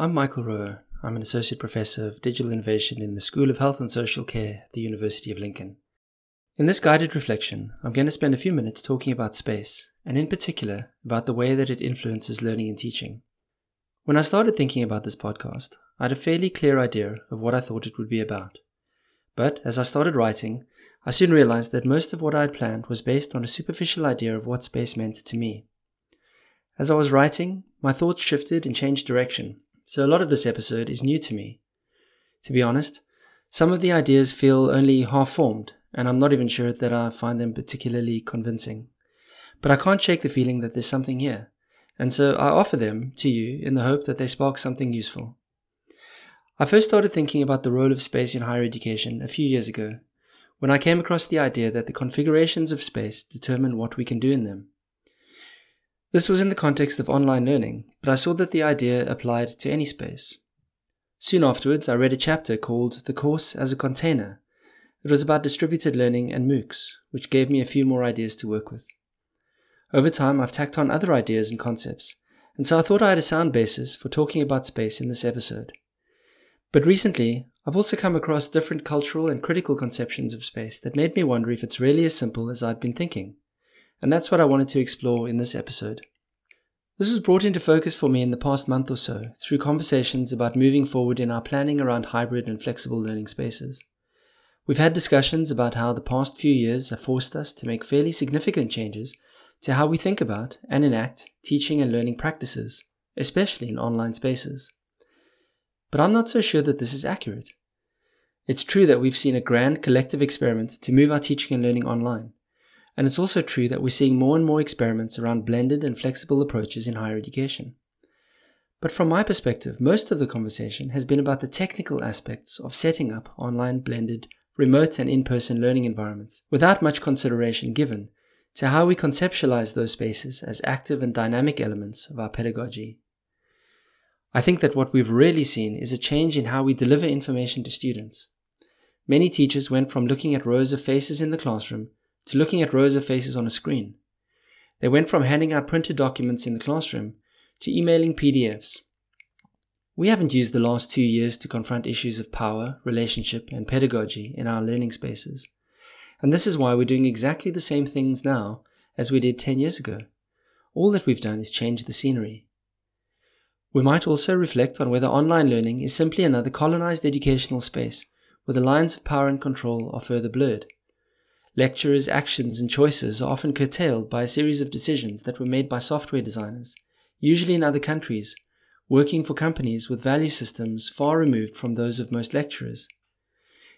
I'm Michael Rowe. I'm an Associate Professor of Digital Innovation in the School of Health and Social Care at the University of Lincoln. In this guided reflection, I'm going to spend a few minutes talking about space, and in particular, about the way that it influences learning and teaching. When I started thinking about this podcast, I had a fairly clear idea of what I thought it would be about. But as I started writing, I soon realized that most of what I had planned was based on a superficial idea of what space meant to me. As I was writing, my thoughts shifted and changed direction, so a lot of this episode is new to me. To be honest, some of the ideas feel only half formed, and I'm not even sure that I find them particularly convincing. But I can't shake the feeling that there's something here, and so I offer them to you in the hope that they spark something useful. I first started thinking about the role of space in higher education a few years ago, when I came across the idea that the configurations of space determine what we can do in them. This was in the context of online learning, but I saw that the idea applied to any space. Soon afterwards, I read a chapter called The Course as a Container. It was about distributed learning and MOOCs, which gave me a few more ideas to work with. Over time, I've tacked on other ideas and concepts, and so I thought I had a sound basis for talking about space in this episode. But recently, I've also come across different cultural and critical conceptions of space that made me wonder if it's really as simple as I'd been thinking and that's what I wanted to explore in this episode. This was brought into focus for me in the past month or so through conversations about moving forward in our planning around hybrid and flexible learning spaces. We've had discussions about how the past few years have forced us to make fairly significant changes to how we think about and enact teaching and learning practices, especially in online spaces. But I'm not so sure that this is accurate. It's true that we've seen a grand collective experiment to move our teaching and learning online, and it's also true that we're seeing more and more experiments around blended and flexible approaches in higher education. But from my perspective, most of the conversation has been about the technical aspects of setting up online blended, remote, and in person learning environments, without much consideration given to how we conceptualize those spaces as active and dynamic elements of our pedagogy. I think that what we've really seen is a change in how we deliver information to students. Many teachers went from looking at rows of faces in the classroom to looking at rows of faces on a screen. They went from handing out printed documents in the classroom to emailing PDFs. We haven't used the last two years to confront issues of power, relationship, and pedagogy in our learning spaces. And this is why we're doing exactly the same things now as we did 10 years ago. All that we've done is change the scenery. We might also reflect on whether online learning is simply another colonized educational space where the lines of power and control are further blurred. Lecturers' actions and choices are often curtailed by a series of decisions that were made by software designers, usually in other countries, working for companies with value systems far removed from those of most lecturers.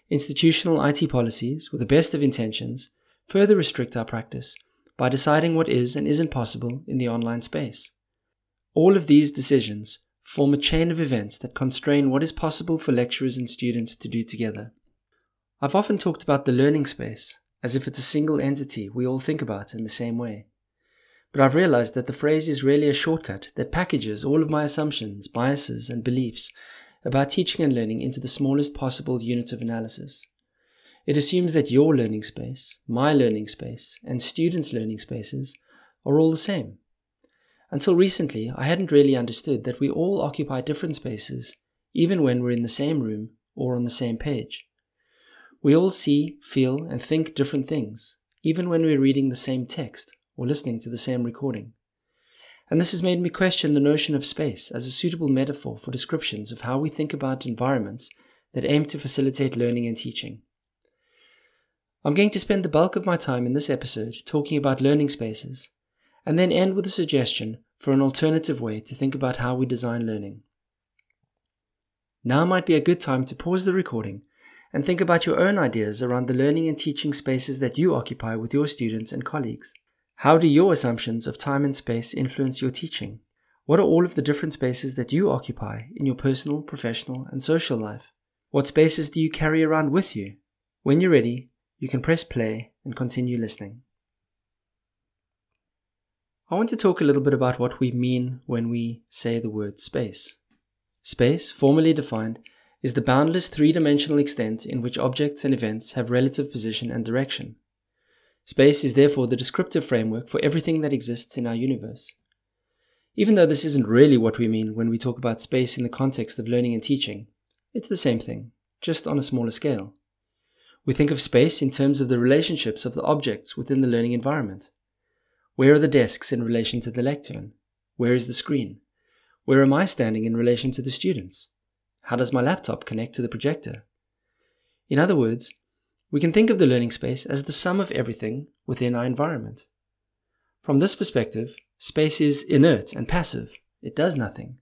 Institutional IT policies, with the best of intentions, further restrict our practice by deciding what is and isn't possible in the online space. All of these decisions form a chain of events that constrain what is possible for lecturers and students to do together. I've often talked about the learning space as if it's a single entity we all think about in the same way. But I've realized that the phrase is really a shortcut that packages all of my assumptions, biases, and beliefs about teaching and learning into the smallest possible unit of analysis. It assumes that your learning space, my learning space, and students' learning spaces are all the same. Until recently, I hadn't really understood that we all occupy different spaces, even when we're in the same room or on the same page. We all see, feel, and think different things, even when we're reading the same text or listening to the same recording. And this has made me question the notion of space as a suitable metaphor for descriptions of how we think about environments that aim to facilitate learning and teaching. I'm going to spend the bulk of my time in this episode talking about learning spaces, and then end with a suggestion for an alternative way to think about how we design learning. Now might be a good time to pause the recording and think about your own ideas around the learning and teaching spaces that you occupy with your students and colleagues. How do your assumptions of time and space influence your teaching? What are all of the different spaces that you occupy in your personal, professional, and social life? What spaces do you carry around with you? When you're ready, you can press play and continue listening. I want to talk a little bit about what we mean when we say the word space. Space, formally defined, is the boundless three dimensional extent in which objects and events have relative position and direction. Space is therefore the descriptive framework for everything that exists in our universe. Even though this isn't really what we mean when we talk about space in the context of learning and teaching, it's the same thing, just on a smaller scale. We think of space in terms of the relationships of the objects within the learning environment. Where are the desks in relation to the lectern? Where is the screen? Where am I standing in relation to the students? How does my laptop connect to the projector? In other words, we can think of the learning space as the sum of everything within our environment. From this perspective, space is inert and passive. It does nothing.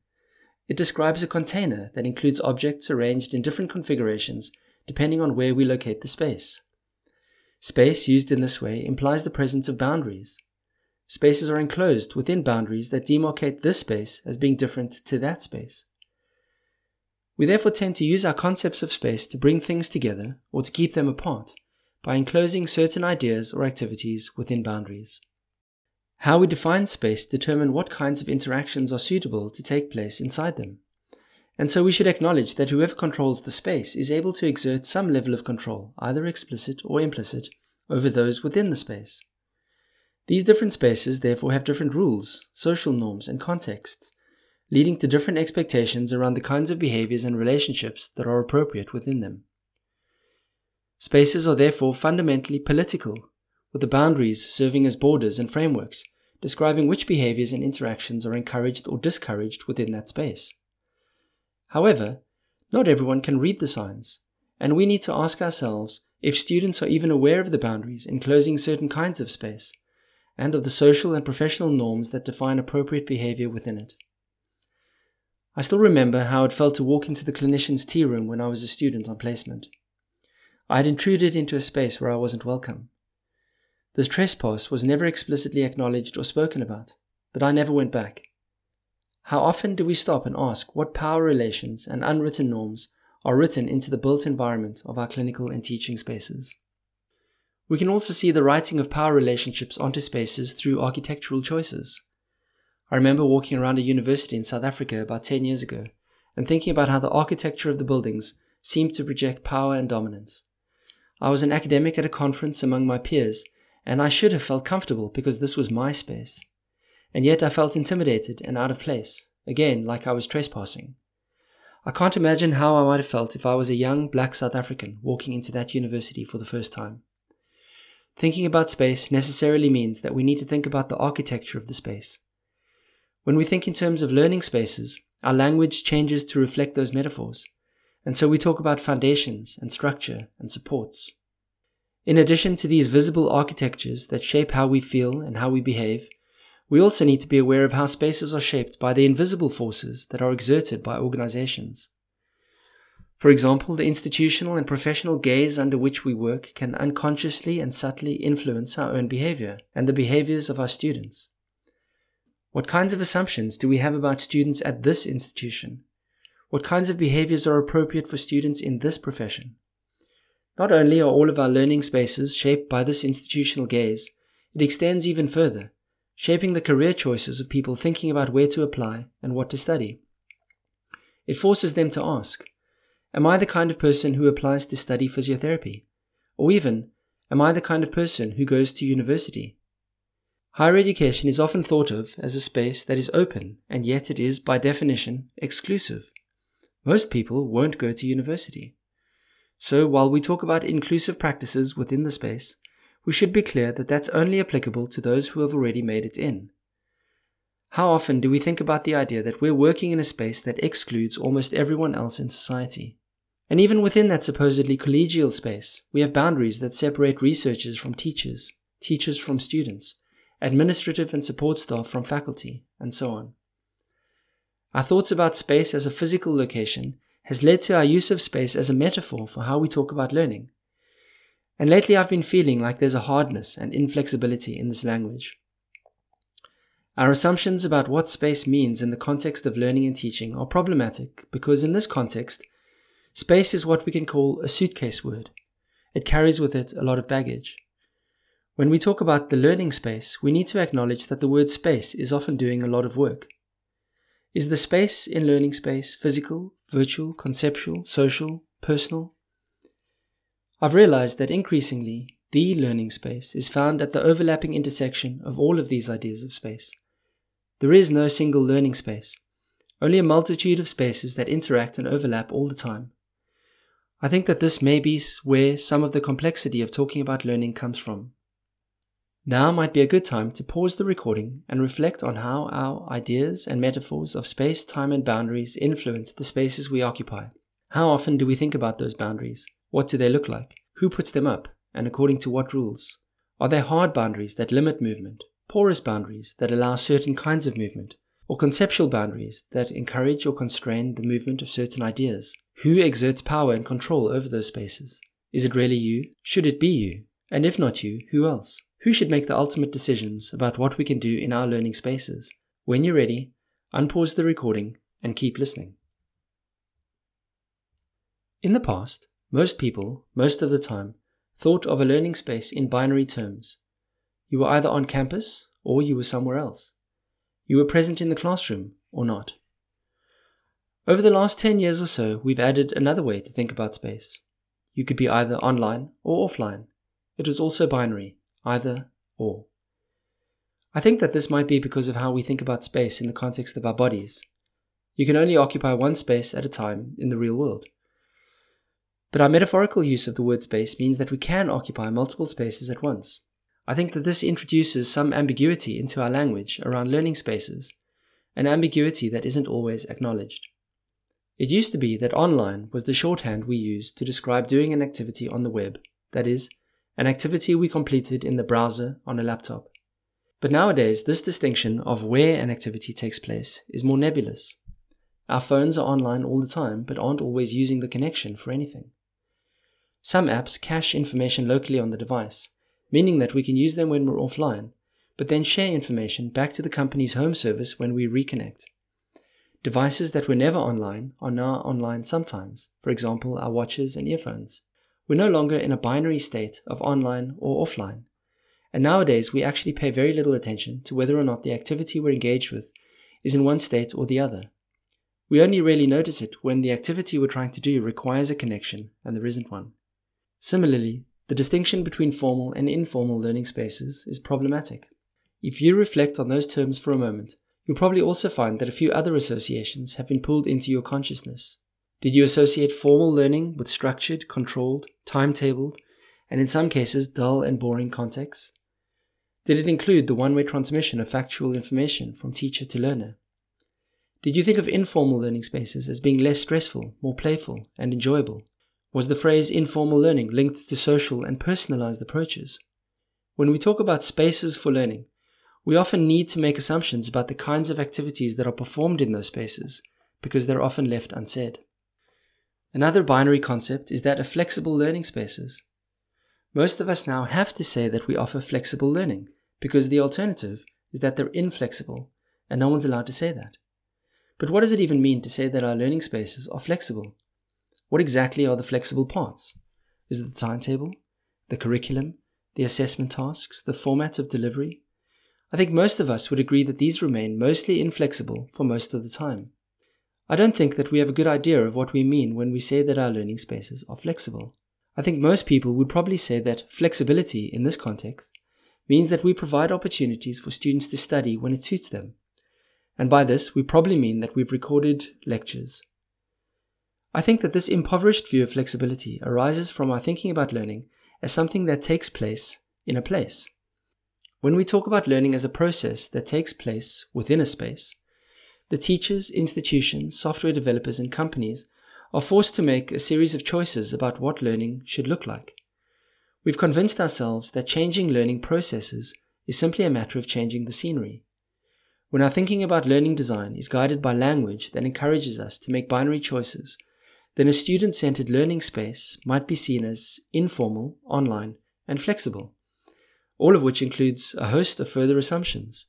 It describes a container that includes objects arranged in different configurations depending on where we locate the space. Space used in this way implies the presence of boundaries. Spaces are enclosed within boundaries that demarcate this space as being different to that space. We therefore tend to use our concepts of space to bring things together or to keep them apart by enclosing certain ideas or activities within boundaries. How we define space determine what kinds of interactions are suitable to take place inside them. And so we should acknowledge that whoever controls the space is able to exert some level of control, either explicit or implicit, over those within the space. These different spaces therefore have different rules, social norms, and contexts, leading to different expectations around the kinds of behaviors and relationships that are appropriate within them. Spaces are therefore fundamentally political, with the boundaries serving as borders and frameworks, describing which behaviors and interactions are encouraged or discouraged within that space. However, not everyone can read the signs, and we need to ask ourselves if students are even aware of the boundaries enclosing certain kinds of space, and of the social and professional norms that define appropriate behavior within it. I still remember how it felt to walk into the clinician's tea room when I was a student on placement. I had intruded into a space where I wasn't welcome. This trespass was never explicitly acknowledged or spoken about, but I never went back. How often do we stop and ask what power relations and unwritten norms are written into the built environment of our clinical and teaching spaces? We can also see the writing of power relationships onto spaces through architectural choices. I remember walking around a university in South Africa about 10 years ago and thinking about how the architecture of the buildings seemed to project power and dominance. I was an academic at a conference among my peers, and I should have felt comfortable because this was my space. And yet I felt intimidated and out of place, again, like I was trespassing. I can't imagine how I might have felt if I was a young black South African walking into that university for the first time. Thinking about space necessarily means that we need to think about the architecture of the space. When we think in terms of learning spaces, our language changes to reflect those metaphors, and so we talk about foundations and structure and supports. In addition to these visible architectures that shape how we feel and how we behave, we also need to be aware of how spaces are shaped by the invisible forces that are exerted by organizations. For example, the institutional and professional gaze under which we work can unconsciously and subtly influence our own behavior and the behaviors of our students. What kinds of assumptions do we have about students at this institution? What kinds of behaviors are appropriate for students in this profession? Not only are all of our learning spaces shaped by this institutional gaze, it extends even further, shaping the career choices of people thinking about where to apply and what to study. It forces them to ask Am I the kind of person who applies to study physiotherapy? Or even, Am I the kind of person who goes to university? Higher education is often thought of as a space that is open, and yet it is, by definition, exclusive. Most people won't go to university. So, while we talk about inclusive practices within the space, we should be clear that that's only applicable to those who have already made it in. How often do we think about the idea that we're working in a space that excludes almost everyone else in society? And even within that supposedly collegial space, we have boundaries that separate researchers from teachers, teachers from students, administrative and support staff from faculty, and so on. Our thoughts about space as a physical location has led to our use of space as a metaphor for how we talk about learning. And lately I've been feeling like there's a hardness and inflexibility in this language. Our assumptions about what space means in the context of learning and teaching are problematic because, in this context, space is what we can call a suitcase word. It carries with it a lot of baggage. When we talk about the learning space, we need to acknowledge that the word space is often doing a lot of work. Is the space in learning space physical, virtual, conceptual, social, personal? I've realized that increasingly, the learning space is found at the overlapping intersection of all of these ideas of space. There is no single learning space, only a multitude of spaces that interact and overlap all the time. I think that this may be where some of the complexity of talking about learning comes from. Now might be a good time to pause the recording and reflect on how our ideas and metaphors of space, time, and boundaries influence the spaces we occupy. How often do we think about those boundaries? What do they look like? Who puts them up? And according to what rules? Are they hard boundaries that limit movement, porous boundaries that allow certain kinds of movement, or conceptual boundaries that encourage or constrain the movement of certain ideas? Who exerts power and control over those spaces? Is it really you? Should it be you? And if not you, who else? Who should make the ultimate decisions about what we can do in our learning spaces? When you're ready, unpause the recording and keep listening. In the past, most people, most of the time, thought of a learning space in binary terms. You were either on campus or you were somewhere else. You were present in the classroom or not. Over the last 10 years or so, we've added another way to think about space. You could be either online or offline. It was also binary either or. I think that this might be because of how we think about space in the context of our bodies. You can only occupy one space at a time in the real world. But our metaphorical use of the word space means that we can occupy multiple spaces at once. I think that this introduces some ambiguity into our language around learning spaces, an ambiguity that isn't always acknowledged. It used to be that online was the shorthand we used to describe doing an activity on the web, that is, an activity we completed in the browser on a laptop. But nowadays, this distinction of where an activity takes place is more nebulous. Our phones are online all the time, but aren't always using the connection for anything. Some apps cache information locally on the device, meaning that we can use them when we're offline, but then share information back to the company's home service when we reconnect. Devices that were never online are now online sometimes, for example, our watches and earphones. We're no longer in a binary state of online or offline. And nowadays, we actually pay very little attention to whether or not the activity we're engaged with is in one state or the other. We only really notice it when the activity we're trying to do requires a connection and there isn't one. Similarly, the distinction between formal and informal learning spaces is problematic. If you reflect on those terms for a moment, you'll probably also find that a few other associations have been pulled into your consciousness. Did you associate formal learning with structured, controlled, timetabled, and in some cases dull and boring contexts? Did it include the one way transmission of factual information from teacher to learner? Did you think of informal learning spaces as being less stressful, more playful, and enjoyable? Was the phrase informal learning linked to social and personalized approaches? When we talk about spaces for learning, we often need to make assumptions about the kinds of activities that are performed in those spaces because they're often left unsaid. Another binary concept is that of flexible learning spaces. Most of us now have to say that we offer flexible learning because the alternative is that they're inflexible, and no one's allowed to say that. But what does it even mean to say that our learning spaces are flexible? What exactly are the flexible parts? Is it the timetable, the curriculum, the assessment tasks, the format of delivery? I think most of us would agree that these remain mostly inflexible for most of the time. I don't think that we have a good idea of what we mean when we say that our learning spaces are flexible. I think most people would probably say that flexibility in this context means that we provide opportunities for students to study when it suits them. And by this, we probably mean that we've recorded lectures. I think that this impoverished view of flexibility arises from our thinking about learning as something that takes place in a place. When we talk about learning as a process that takes place within a space, the teachers, institutions, software developers, and companies are forced to make a series of choices about what learning should look like. We've convinced ourselves that changing learning processes is simply a matter of changing the scenery. When our thinking about learning design is guided by language that encourages us to make binary choices, then a student centered learning space might be seen as informal, online, and flexible, all of which includes a host of further assumptions.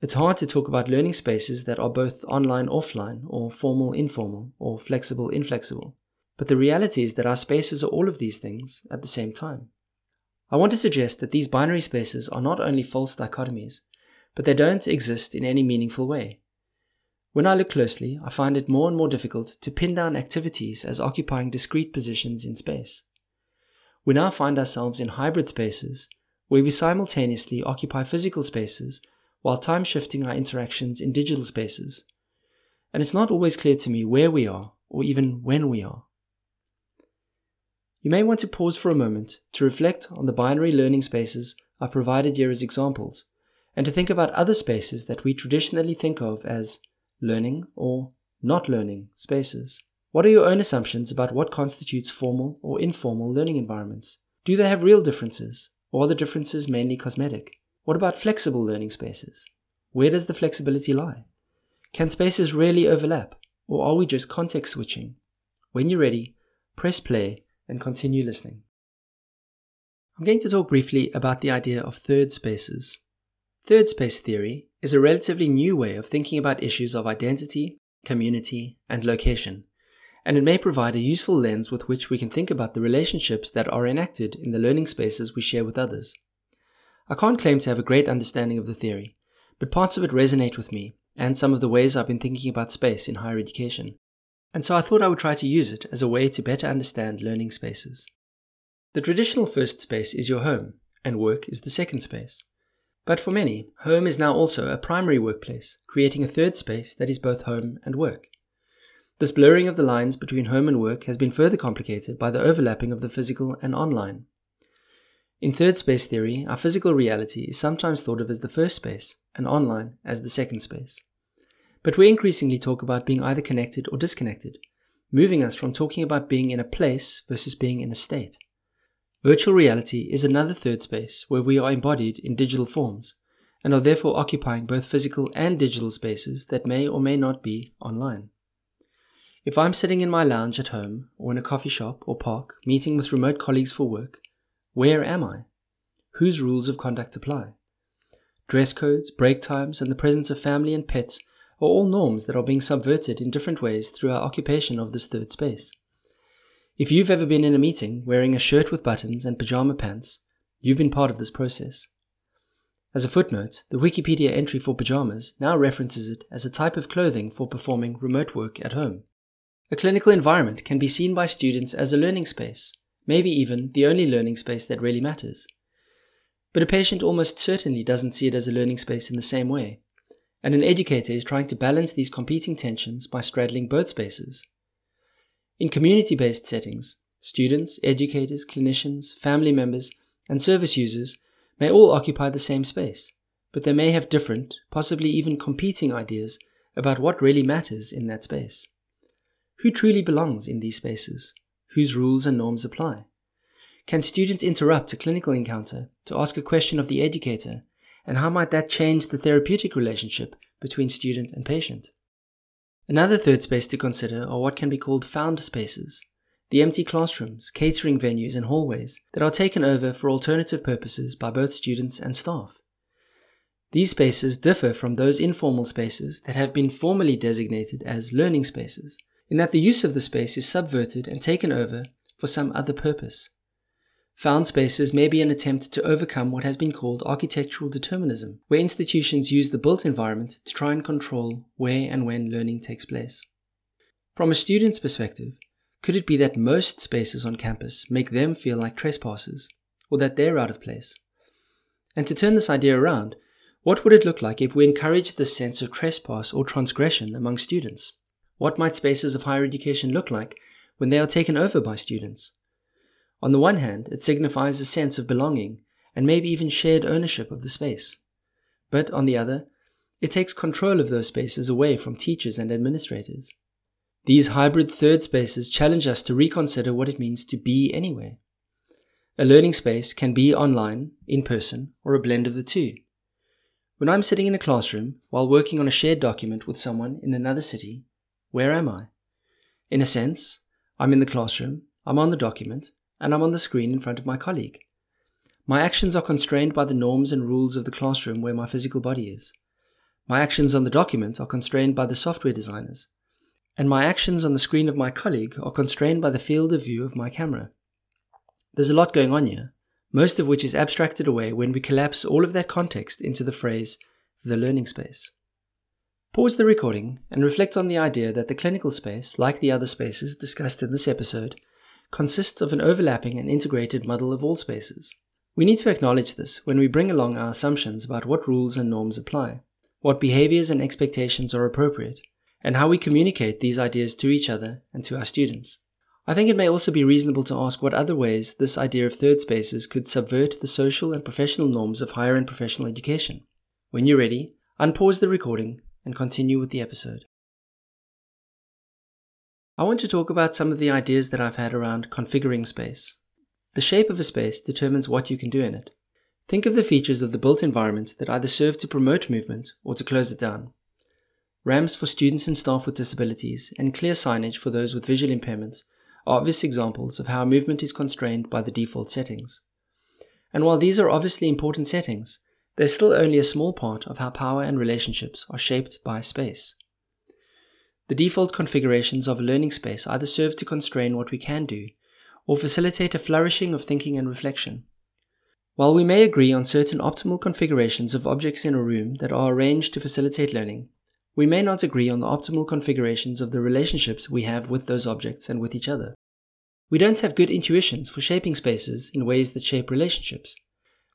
It's hard to talk about learning spaces that are both online offline, or formal informal, or flexible inflexible. But the reality is that our spaces are all of these things at the same time. I want to suggest that these binary spaces are not only false dichotomies, but they don't exist in any meaningful way. When I look closely, I find it more and more difficult to pin down activities as occupying discrete positions in space. We now find ourselves in hybrid spaces where we simultaneously occupy physical spaces while time shifting our interactions in digital spaces. And it's not always clear to me where we are, or even when we are. You may want to pause for a moment to reflect on the binary learning spaces I've provided here as examples, and to think about other spaces that we traditionally think of as learning or not learning spaces. What are your own assumptions about what constitutes formal or informal learning environments? Do they have real differences, or are the differences mainly cosmetic? What about flexible learning spaces? Where does the flexibility lie? Can spaces really overlap, or are we just context switching? When you're ready, press play and continue listening. I'm going to talk briefly about the idea of third spaces. Third space theory is a relatively new way of thinking about issues of identity, community, and location, and it may provide a useful lens with which we can think about the relationships that are enacted in the learning spaces we share with others. I can't claim to have a great understanding of the theory, but parts of it resonate with me and some of the ways I've been thinking about space in higher education. And so I thought I would try to use it as a way to better understand learning spaces. The traditional first space is your home, and work is the second space. But for many, home is now also a primary workplace, creating a third space that is both home and work. This blurring of the lines between home and work has been further complicated by the overlapping of the physical and online. In third space theory, our physical reality is sometimes thought of as the first space, and online as the second space. But we increasingly talk about being either connected or disconnected, moving us from talking about being in a place versus being in a state. Virtual reality is another third space where we are embodied in digital forms, and are therefore occupying both physical and digital spaces that may or may not be online. If I'm sitting in my lounge at home, or in a coffee shop or park, meeting with remote colleagues for work, where am I? Whose rules of conduct apply? Dress codes, break times, and the presence of family and pets are all norms that are being subverted in different ways through our occupation of this third space. If you've ever been in a meeting wearing a shirt with buttons and pajama pants, you've been part of this process. As a footnote, the Wikipedia entry for pajamas now references it as a type of clothing for performing remote work at home. A clinical environment can be seen by students as a learning space, maybe even the only learning space that really matters. But a patient almost certainly doesn't see it as a learning space in the same way, and an educator is trying to balance these competing tensions by straddling both spaces. In community based settings, students, educators, clinicians, family members, and service users may all occupy the same space, but they may have different, possibly even competing ideas about what really matters in that space. Who truly belongs in these spaces? Whose rules and norms apply? Can students interrupt a clinical encounter to ask a question of the educator, and how might that change the therapeutic relationship between student and patient? Another third space to consider are what can be called found spaces, the empty classrooms, catering venues, and hallways that are taken over for alternative purposes by both students and staff. These spaces differ from those informal spaces that have been formally designated as learning spaces in that the use of the space is subverted and taken over for some other purpose. Found spaces may be an attempt to overcome what has been called architectural determinism, where institutions use the built environment to try and control where and when learning takes place. From a student's perspective, could it be that most spaces on campus make them feel like trespassers, or that they're out of place? And to turn this idea around, what would it look like if we encouraged this sense of trespass or transgression among students? What might spaces of higher education look like when they are taken over by students? On the one hand, it signifies a sense of belonging and maybe even shared ownership of the space. But on the other, it takes control of those spaces away from teachers and administrators. These hybrid third spaces challenge us to reconsider what it means to be anywhere. A learning space can be online, in person, or a blend of the two. When I'm sitting in a classroom while working on a shared document with someone in another city, where am I? In a sense, I'm in the classroom, I'm on the document, and I'm on the screen in front of my colleague. My actions are constrained by the norms and rules of the classroom where my physical body is. My actions on the document are constrained by the software designers. And my actions on the screen of my colleague are constrained by the field of view of my camera. There's a lot going on here, most of which is abstracted away when we collapse all of that context into the phrase, the learning space. Pause the recording and reflect on the idea that the clinical space, like the other spaces discussed in this episode, consists of an overlapping and integrated muddle of all spaces, We need to acknowledge this when we bring along our assumptions about what rules and norms apply, what behaviors and expectations are appropriate, and how we communicate these ideas to each other and to our students. I think it may also be reasonable to ask what other ways this idea of third spaces could subvert the social and professional norms of higher and professional education. When you're ready, unpause the recording and continue with the episode. I want to talk about some of the ideas that I've had around configuring space. The shape of a space determines what you can do in it. Think of the features of the built environment that either serve to promote movement or to close it down. Ramps for students and staff with disabilities and clear signage for those with visual impairments are obvious examples of how movement is constrained by the default settings. And while these are obviously important settings, they're still only a small part of how power and relationships are shaped by space. The default configurations of a learning space either serve to constrain what we can do or facilitate a flourishing of thinking and reflection. While we may agree on certain optimal configurations of objects in a room that are arranged to facilitate learning, we may not agree on the optimal configurations of the relationships we have with those objects and with each other. We don't have good intuitions for shaping spaces in ways that shape relationships,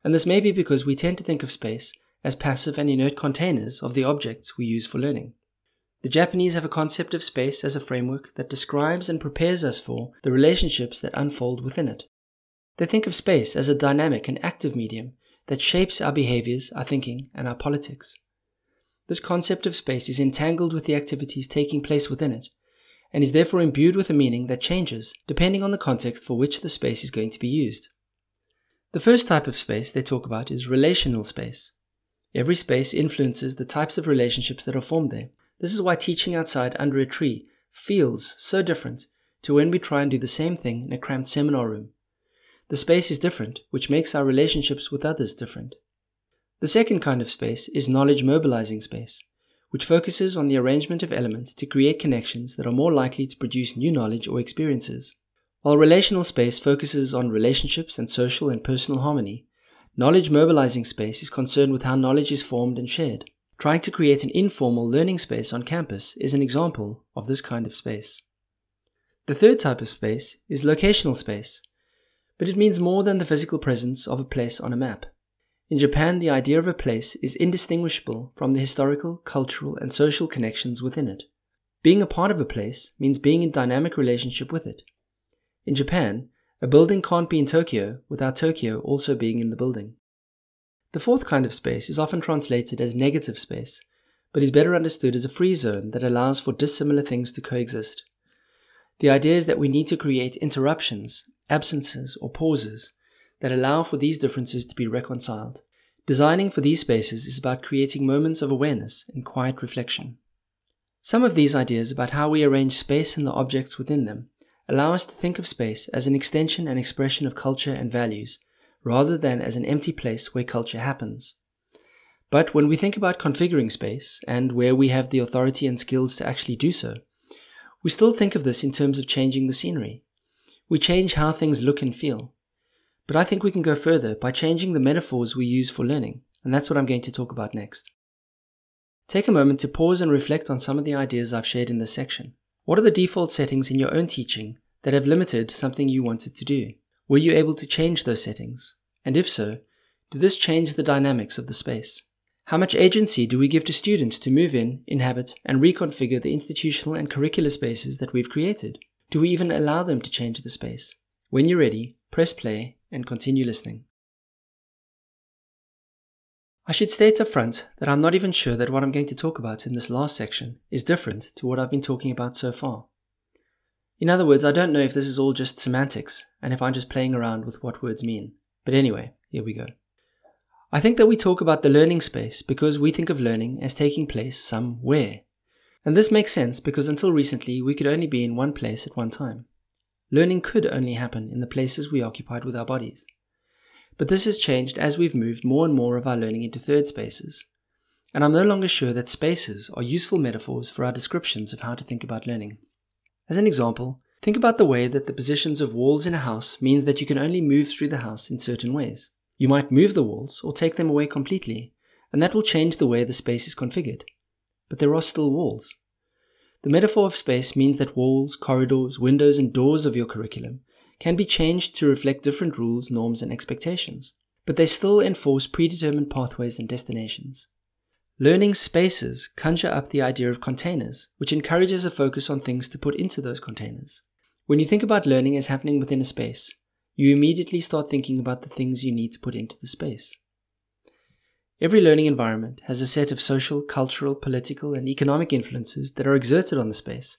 and this may be because we tend to think of space as passive and inert containers of the objects we use for learning. The Japanese have a concept of space as a framework that describes and prepares us for the relationships that unfold within it. They think of space as a dynamic and active medium that shapes our behaviors, our thinking, and our politics. This concept of space is entangled with the activities taking place within it, and is therefore imbued with a meaning that changes depending on the context for which the space is going to be used. The first type of space they talk about is relational space. Every space influences the types of relationships that are formed there, this is why teaching outside under a tree feels so different to when we try and do the same thing in a cramped seminar room. The space is different, which makes our relationships with others different. The second kind of space is knowledge mobilizing space, which focuses on the arrangement of elements to create connections that are more likely to produce new knowledge or experiences. While relational space focuses on relationships and social and personal harmony, knowledge mobilizing space is concerned with how knowledge is formed and shared. Trying to create an informal learning space on campus is an example of this kind of space. The third type of space is locational space, but it means more than the physical presence of a place on a map. In Japan, the idea of a place is indistinguishable from the historical, cultural, and social connections within it. Being a part of a place means being in dynamic relationship with it. In Japan, a building can't be in Tokyo without Tokyo also being in the building. The fourth kind of space is often translated as negative space, but is better understood as a free zone that allows for dissimilar things to coexist. The idea is that we need to create interruptions, absences, or pauses that allow for these differences to be reconciled. Designing for these spaces is about creating moments of awareness and quiet reflection. Some of these ideas about how we arrange space and the objects within them allow us to think of space as an extension and expression of culture and values rather than as an empty place where culture happens. But when we think about configuring space, and where we have the authority and skills to actually do so, we still think of this in terms of changing the scenery. We change how things look and feel. But I think we can go further by changing the metaphors we use for learning, and that's what I'm going to talk about next. Take a moment to pause and reflect on some of the ideas I've shared in this section. What are the default settings in your own teaching that have limited something you wanted to do? Were you able to change those settings? And if so, did this change the dynamics of the space? How much agency do we give to students to move in, inhabit, and reconfigure the institutional and curricular spaces that we've created? Do we even allow them to change the space? When you're ready, press play and continue listening. I should state up front that I'm not even sure that what I'm going to talk about in this last section is different to what I've been talking about so far. In other words, I don't know if this is all just semantics and if I'm just playing around with what words mean. But anyway, here we go. I think that we talk about the learning space because we think of learning as taking place somewhere. And this makes sense because until recently we could only be in one place at one time. Learning could only happen in the places we occupied with our bodies. But this has changed as we've moved more and more of our learning into third spaces. And I'm no longer sure that spaces are useful metaphors for our descriptions of how to think about learning. As an example, think about the way that the positions of walls in a house means that you can only move through the house in certain ways. You might move the walls or take them away completely, and that will change the way the space is configured. But there are still walls. The metaphor of space means that walls, corridors, windows, and doors of your curriculum can be changed to reflect different rules, norms, and expectations. but they still enforce predetermined pathways and destinations. Learning spaces conjure up the idea of containers, which encourages a focus on things to put into those containers. When you think about learning as happening within a space, you immediately start thinking about the things you need to put into the space. Every learning environment has a set of social, cultural, political, and economic influences that are exerted on the space,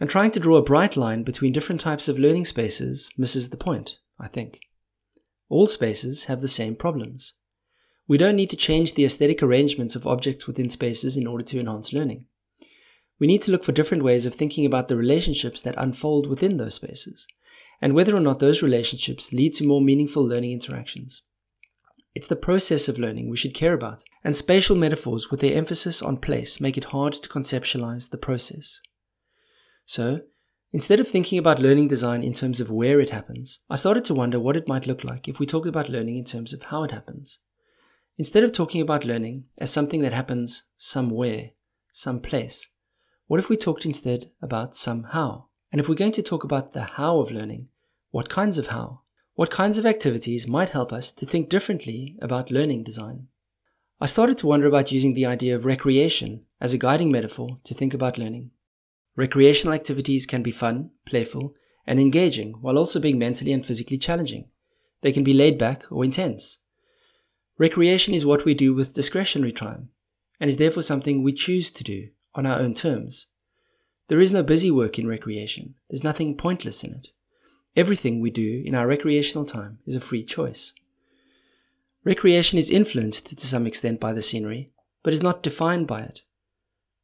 and trying to draw a bright line between different types of learning spaces misses the point, I think. All spaces have the same problems. We don't need to change the aesthetic arrangements of objects within spaces in order to enhance learning. We need to look for different ways of thinking about the relationships that unfold within those spaces, and whether or not those relationships lead to more meaningful learning interactions. It's the process of learning we should care about, and spatial metaphors with their emphasis on place make it hard to conceptualize the process. So, instead of thinking about learning design in terms of where it happens, I started to wonder what it might look like if we talk about learning in terms of how it happens. Instead of talking about learning as something that happens somewhere, someplace, what if we talked instead about somehow? And if we're going to talk about the how of learning, what kinds of how? What kinds of activities might help us to think differently about learning design? I started to wonder about using the idea of recreation as a guiding metaphor to think about learning. Recreational activities can be fun, playful, and engaging while also being mentally and physically challenging. They can be laid back or intense. Recreation is what we do with discretionary time, and is therefore something we choose to do on our own terms. There is no busy work in recreation, there's nothing pointless in it. Everything we do in our recreational time is a free choice. Recreation is influenced to some extent by the scenery, but is not defined by it.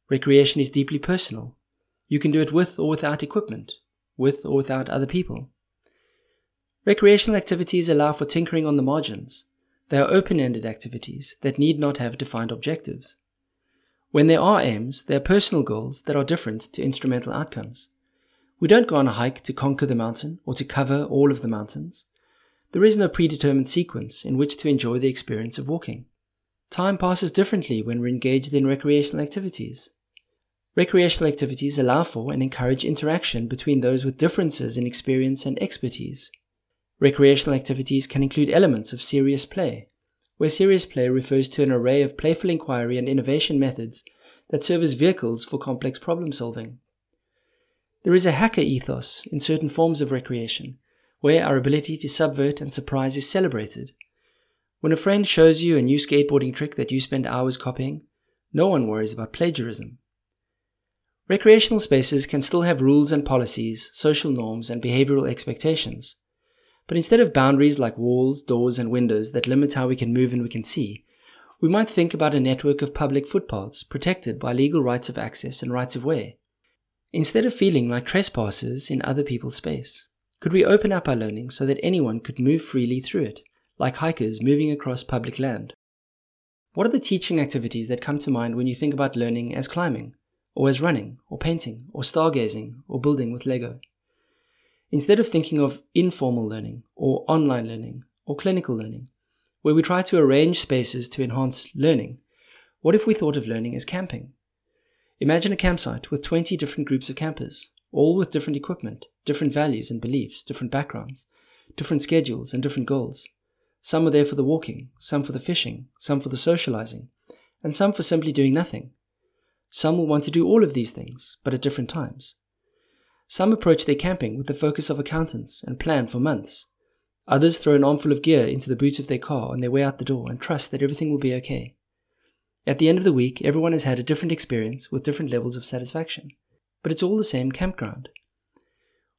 Recreation is deeply personal. You can do it with or without equipment, with or without other people. Recreational activities allow for tinkering on the margins, they are open ended activities that need not have defined objectives. When there are aims, they are personal goals that are different to instrumental outcomes. We don't go on a hike to conquer the mountain or to cover all of the mountains. There is no predetermined sequence in which to enjoy the experience of walking. Time passes differently when we're engaged in recreational activities. Recreational activities allow for and encourage interaction between those with differences in experience and expertise. Recreational activities can include elements of serious play, where serious play refers to an array of playful inquiry and innovation methods that serve as vehicles for complex problem solving. There is a hacker ethos in certain forms of recreation, where our ability to subvert and surprise is celebrated. When a friend shows you a new skateboarding trick that you spend hours copying, no one worries about plagiarism. Recreational spaces can still have rules and policies, social norms, and behavioral expectations. But instead of boundaries like walls, doors, and windows that limit how we can move and we can see, we might think about a network of public footpaths protected by legal rights of access and rights of way. Instead of feeling like trespassers in other people's space, could we open up our learning so that anyone could move freely through it, like hikers moving across public land? What are the teaching activities that come to mind when you think about learning as climbing, or as running, or painting, or stargazing, or building with Lego? Instead of thinking of informal learning, or online learning, or clinical learning, where we try to arrange spaces to enhance learning, what if we thought of learning as camping? Imagine a campsite with 20 different groups of campers, all with different equipment, different values and beliefs, different backgrounds, different schedules, and different goals. Some are there for the walking, some for the fishing, some for the socializing, and some for simply doing nothing. Some will want to do all of these things, but at different times. Some approach their camping with the focus of accountants and plan for months. Others throw an armful of gear into the boot of their car on their way out the door and trust that everything will be okay. At the end of the week, everyone has had a different experience with different levels of satisfaction, but it's all the same campground.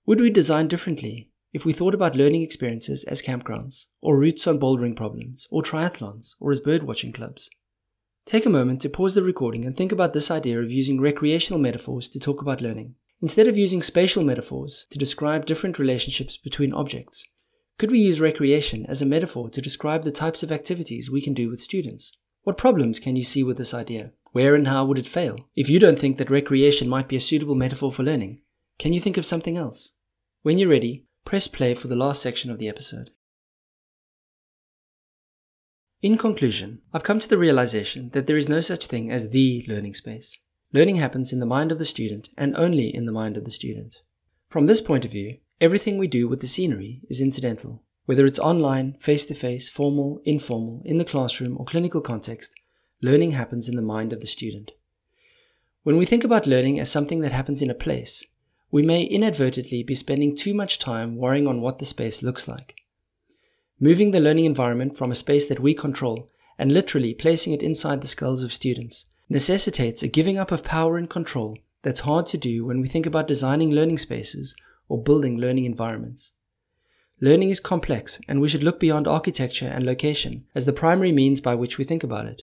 Would we design differently if we thought about learning experiences as campgrounds, or routes on bouldering problems, or triathlons, or as birdwatching clubs? Take a moment to pause the recording and think about this idea of using recreational metaphors to talk about learning. Instead of using spatial metaphors to describe different relationships between objects, could we use recreation as a metaphor to describe the types of activities we can do with students? What problems can you see with this idea? Where and how would it fail? If you don't think that recreation might be a suitable metaphor for learning, can you think of something else? When you're ready, press play for the last section of the episode. In conclusion, I've come to the realization that there is no such thing as the learning space. Learning happens in the mind of the student and only in the mind of the student. From this point of view, everything we do with the scenery is incidental. Whether it's online, face to face, formal, informal, in the classroom, or clinical context, learning happens in the mind of the student. When we think about learning as something that happens in a place, we may inadvertently be spending too much time worrying on what the space looks like. Moving the learning environment from a space that we control and literally placing it inside the skulls of students necessitates a giving up of power and control that's hard to do when we think about designing learning spaces or building learning environments. Learning is complex, and we should look beyond architecture and location as the primary means by which we think about it.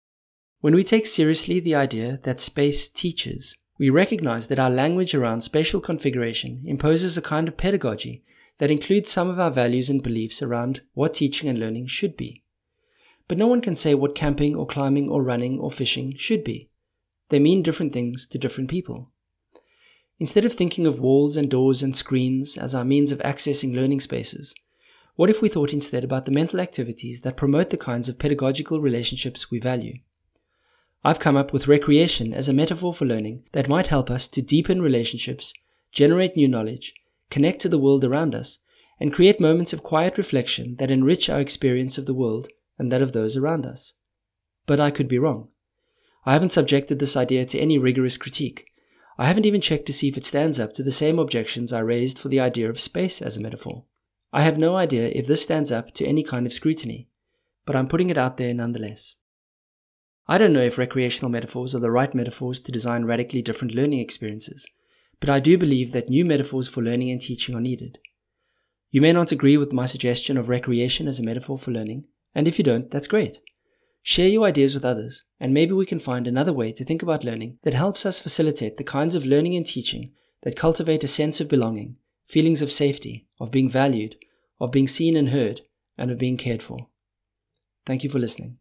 When we take seriously the idea that space teaches, we recognize that our language around spatial configuration imposes a kind of pedagogy that includes some of our values and beliefs around what teaching and learning should be. But no one can say what camping or climbing or running or fishing should be. They mean different things to different people. Instead of thinking of walls and doors and screens as our means of accessing learning spaces, what if we thought instead about the mental activities that promote the kinds of pedagogical relationships we value? I've come up with recreation as a metaphor for learning that might help us to deepen relationships, generate new knowledge, connect to the world around us, and create moments of quiet reflection that enrich our experience of the world and that of those around us. But I could be wrong. I haven't subjected this idea to any rigorous critique. I haven't even checked to see if it stands up to the same objections I raised for the idea of space as a metaphor. I have no idea if this stands up to any kind of scrutiny, but I'm putting it out there nonetheless. I don't know if recreational metaphors are the right metaphors to design radically different learning experiences, but I do believe that new metaphors for learning and teaching are needed. You may not agree with my suggestion of recreation as a metaphor for learning, and if you don't, that's great. Share your ideas with others, and maybe we can find another way to think about learning that helps us facilitate the kinds of learning and teaching that cultivate a sense of belonging, feelings of safety, of being valued, of being seen and heard, and of being cared for. Thank you for listening.